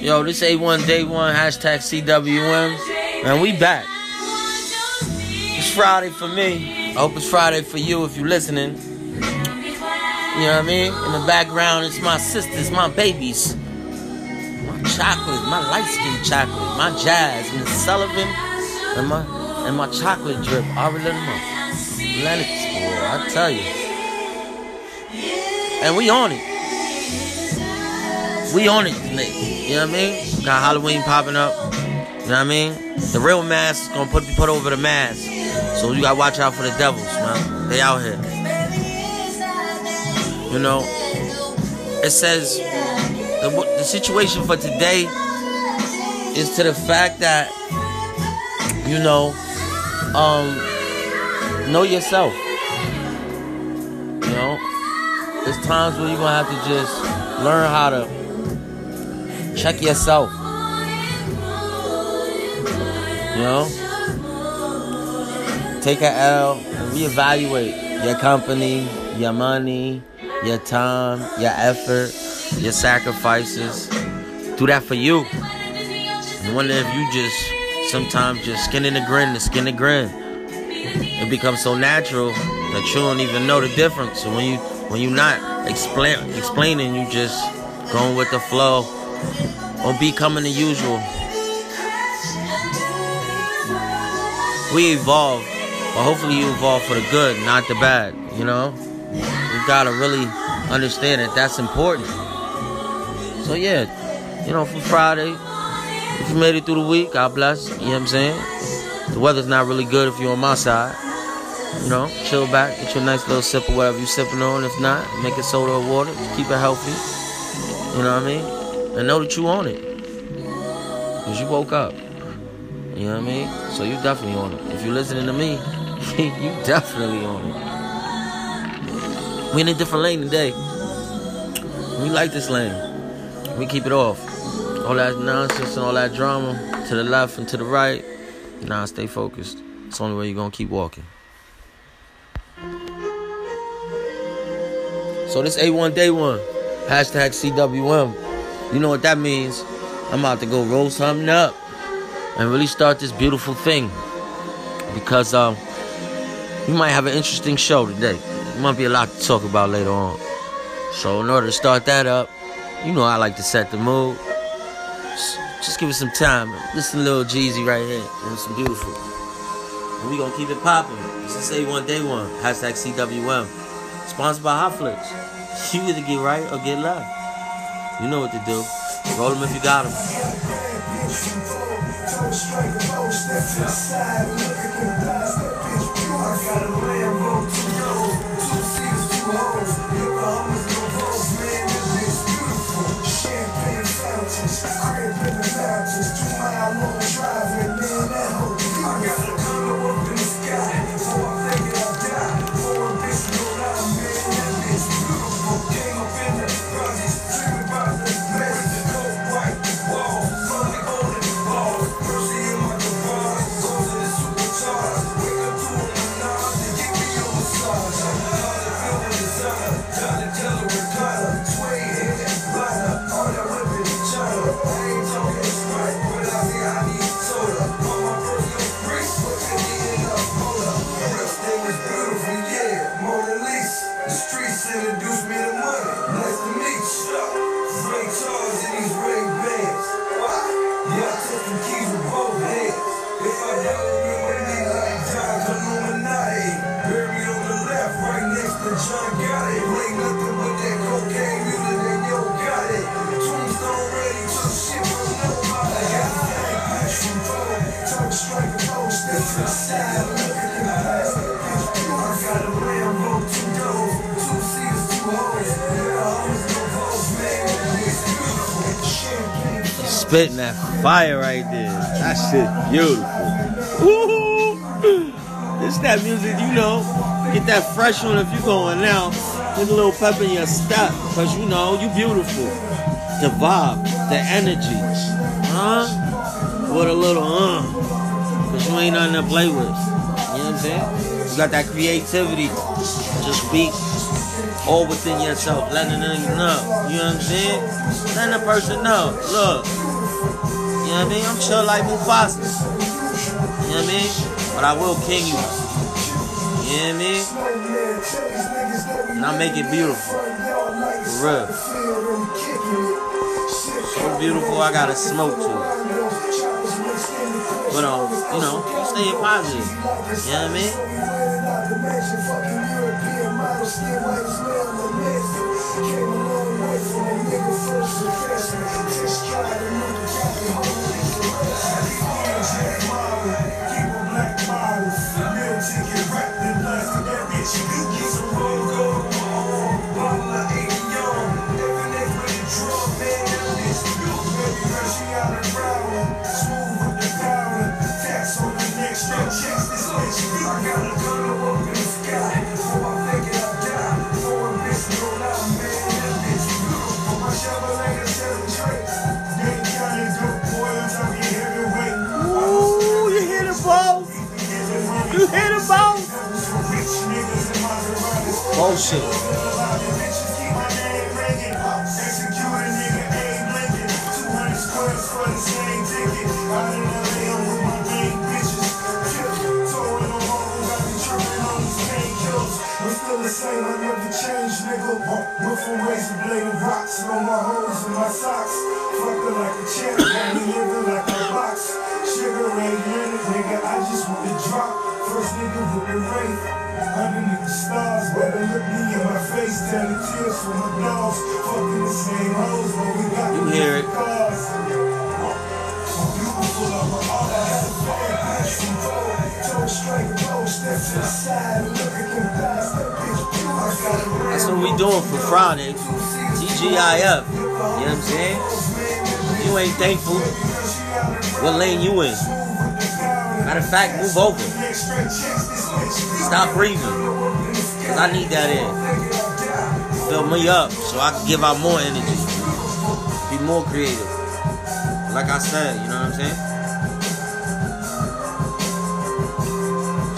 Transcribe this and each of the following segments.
Yo, this A1 Day 1, hashtag CWM. Man, we back. It's Friday for me. I hope it's Friday for you if you're listening. You know what I mean? In the background, it's my sisters, my babies. My chocolate, my light skin chocolate, my jazz, Miss Sullivan, and my and my chocolate drip, Ari Lennon. Lennox, boy, I tell you. And we on it. We on it. You know what I mean? Got Halloween popping up. You know what I mean? The real mask is gonna put be put over the mask. So you gotta watch out for the devils, man. They out here. You know, it says the, the situation for today is to the fact that you know, um, know yourself. You know, there's times where you're gonna have to just learn how to check yourself. You know, take an L and reevaluate your company, your money, your time, your effort, your sacrifices. Do that for you. I wonder if you just sometimes just skin in the grin, the skin the grin. It becomes so natural that you don't even know the difference. So when you when you're not explain explaining, you just going with the flow or becoming the usual. We evolve, but hopefully you evolve for the good, not the bad. You know, you gotta really understand that that's important. So yeah, you know, for Friday, if you made it through the week, God bless. You know what I'm saying? The weather's not really good if you're on my side. You know, chill back, get your nice little sip of whatever you're sipping on. If not, make it soda or water. Keep it healthy. You know what I mean? And know that you own it. Because you woke up. You know what I mean? So you definitely own it. If you're listening to me, you definitely own it. We in a different lane today. We like this lane. We keep it off. All that nonsense and all that drama to the left and to the right. Nah, stay focused. It's the only way you're gonna keep walking. So this A1 day one, hashtag CWM. You know what that means? I'm about to go roll something up and really start this beautiful thing. Because um, we might have an interesting show today. There might be a lot to talk about later on. So in order to start that up, you know I like to set the mood. Just give it some time. Listen to little Jeezy right here. And some beautiful. And we gonna keep it popping. This is A1 Day One. Hashtag CWM. Sponsored by Hot Flicks. You either get right or get left. You know what to do. Roll them if you got them. Spitting that fire right there. That shit beautiful. Woo! It's that music, you know. Get that fresh one if you going out. Get a little pep in your step. Cause you know, you beautiful. The vibe, the energy. Huh? With a little uh. Cause you ain't nothing to play with. You know what I'm saying? You got that creativity. Just be all within yourself. Letting them know. You know what I'm saying? Letting the person know. Look. Know what I mean? I'm chill like Mufasa. You know what I mean? But I will king you. You know what I mean? And I make it beautiful. For real. So beautiful, I gotta smoke to it. But, um, you know, stay positive. You know what I mean? Ooh, Bullshit. Same, I never change, nigga. Went razor blade and rocks on my hoes and my socks. Fucking like a champ, got me living like a box. Sugar ain't minute, nigga. I just want to. First nigga with the wraith. The stars, better look me in my face. Tell the tears from my dogs. Fucking the same hoes, but we got You hear it. cars. Beautiful, I'm all I had to. Bitch from gold. Toe straight, low, step to the side. Look at them thighs, that bitch pure. I got a red That's what we doing for Friday. TGIF. You know what I'm saying? You ain't thankful. What lane you in? Matter of fact, move over. Stop breathing. Cause I need that in. Fill me up so I can give out more energy. Be more creative. Like I said, you know what I'm saying?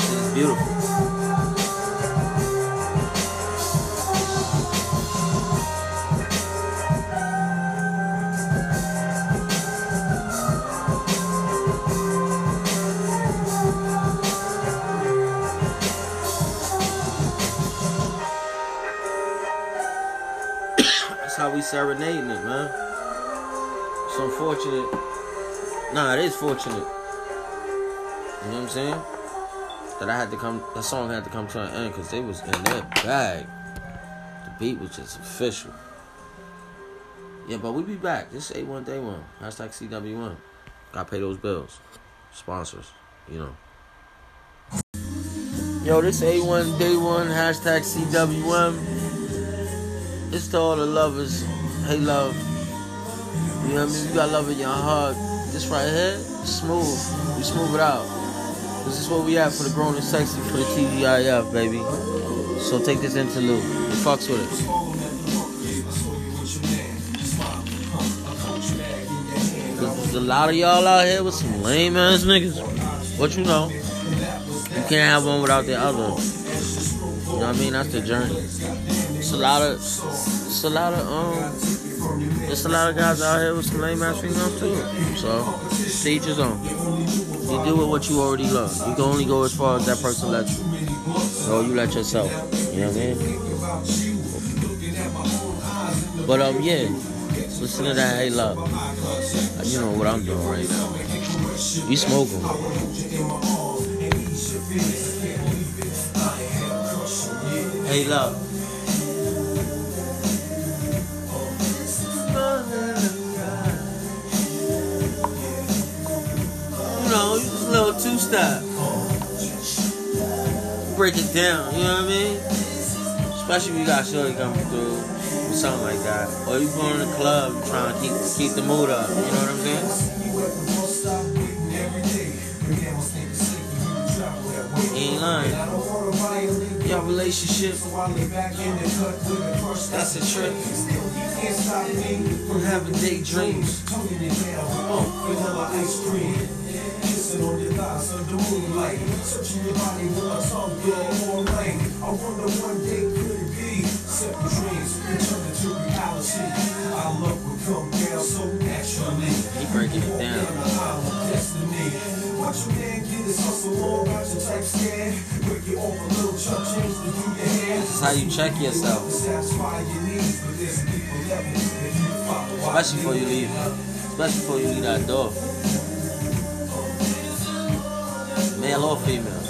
Shit is beautiful. We serenading it, man. It's unfortunate. Nah, it is fortunate. You know what I'm saying? That I had to come, that song had to come to an end because they was in that bag. The beat was just official. Yeah, but we be back. This is A1 Day 1. Hashtag CW1. Gotta pay those bills. Sponsors, you know. Yo, this A1 Day 1. Hashtag CW1. It's to all the lovers. Hey, love. You know what I mean? You got love in your heart. This right here, smooth. We smooth it out. This is what we at for the grown and sexy for the TGIF, baby. So take this interlude. And fucks with it. There's a lot of y'all out here with some lame ass niggas. What you know? You can't have one without the other. You know what I mean? That's the journey. It's a lot of, it's a lot of, um, there's a lot of guys out here with some lame ass females too. So, to each his own. You do with what you already love. You can only go as far as that person lets you. Or you let yourself. You know what I mean? But, um, yeah. Listen to that, hey, love. You know what I'm doing right now. We smoking. Hey, love. Step. Break it down, you know what I mean? Especially if you got shorty coming through or something like that. Or you going to the club trying to keep keep the mood up, you know what I'm saying? Ain't lying. Your relationship, that's a trip. From having daydreams. Our love will come down so naturally. He breaking it down. What you man get is hustle about your type scan. Break you off a little change do your hand. This is how you check yourself, your especially before you leave. Especially before you leave that door. Male or female.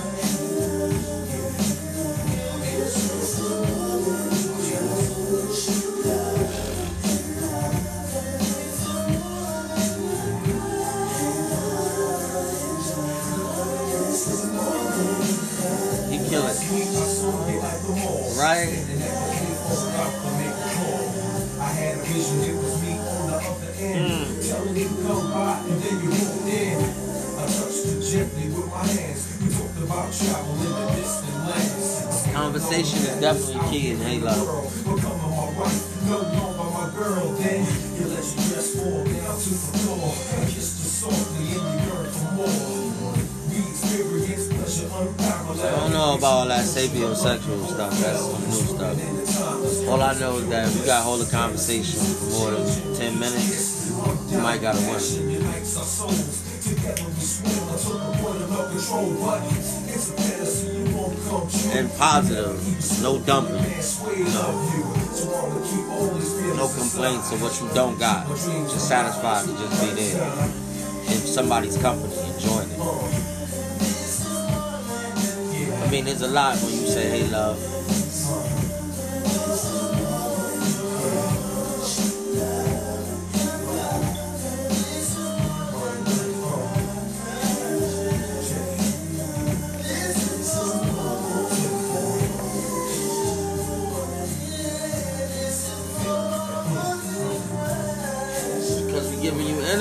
My hands. We talked about travel in the distant lands. Conversation is definitely key in Halo. Becoming my wife, no longer my girl. Then you let your dress fall down to the floor. Kissed you softly, and you yearn for more. We experienced pleasure unparalleled. I don't know about all that sapiosexual stuff. That's some new stuff. All I know is that if you got hold a conversation for more than 10 minutes, you might got to win. Together we no it's a. And positive, no dumping, feeling no complaints of what you don't got. Just satisfied to just be there in somebody's company, enjoying it. I mean, there's a lot when you say, hey, love.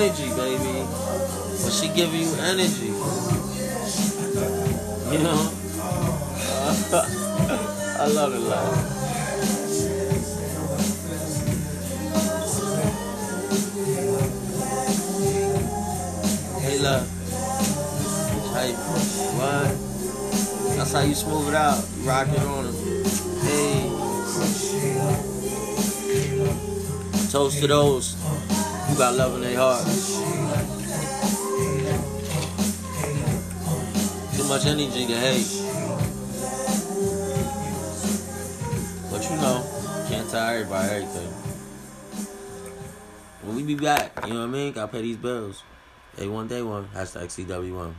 Energy, baby. But she giving you energy. You know? I love it, love. Hey, love. Hey, what? That's how you smooth it out. Rock it on it. Hey. Toast to those who got love in their heart. Too much energy to hate. But you know, can't tell everybody everything. When we be back, you know what I mean? Gotta pay these bills. Day one, day one. Hashtag CW1.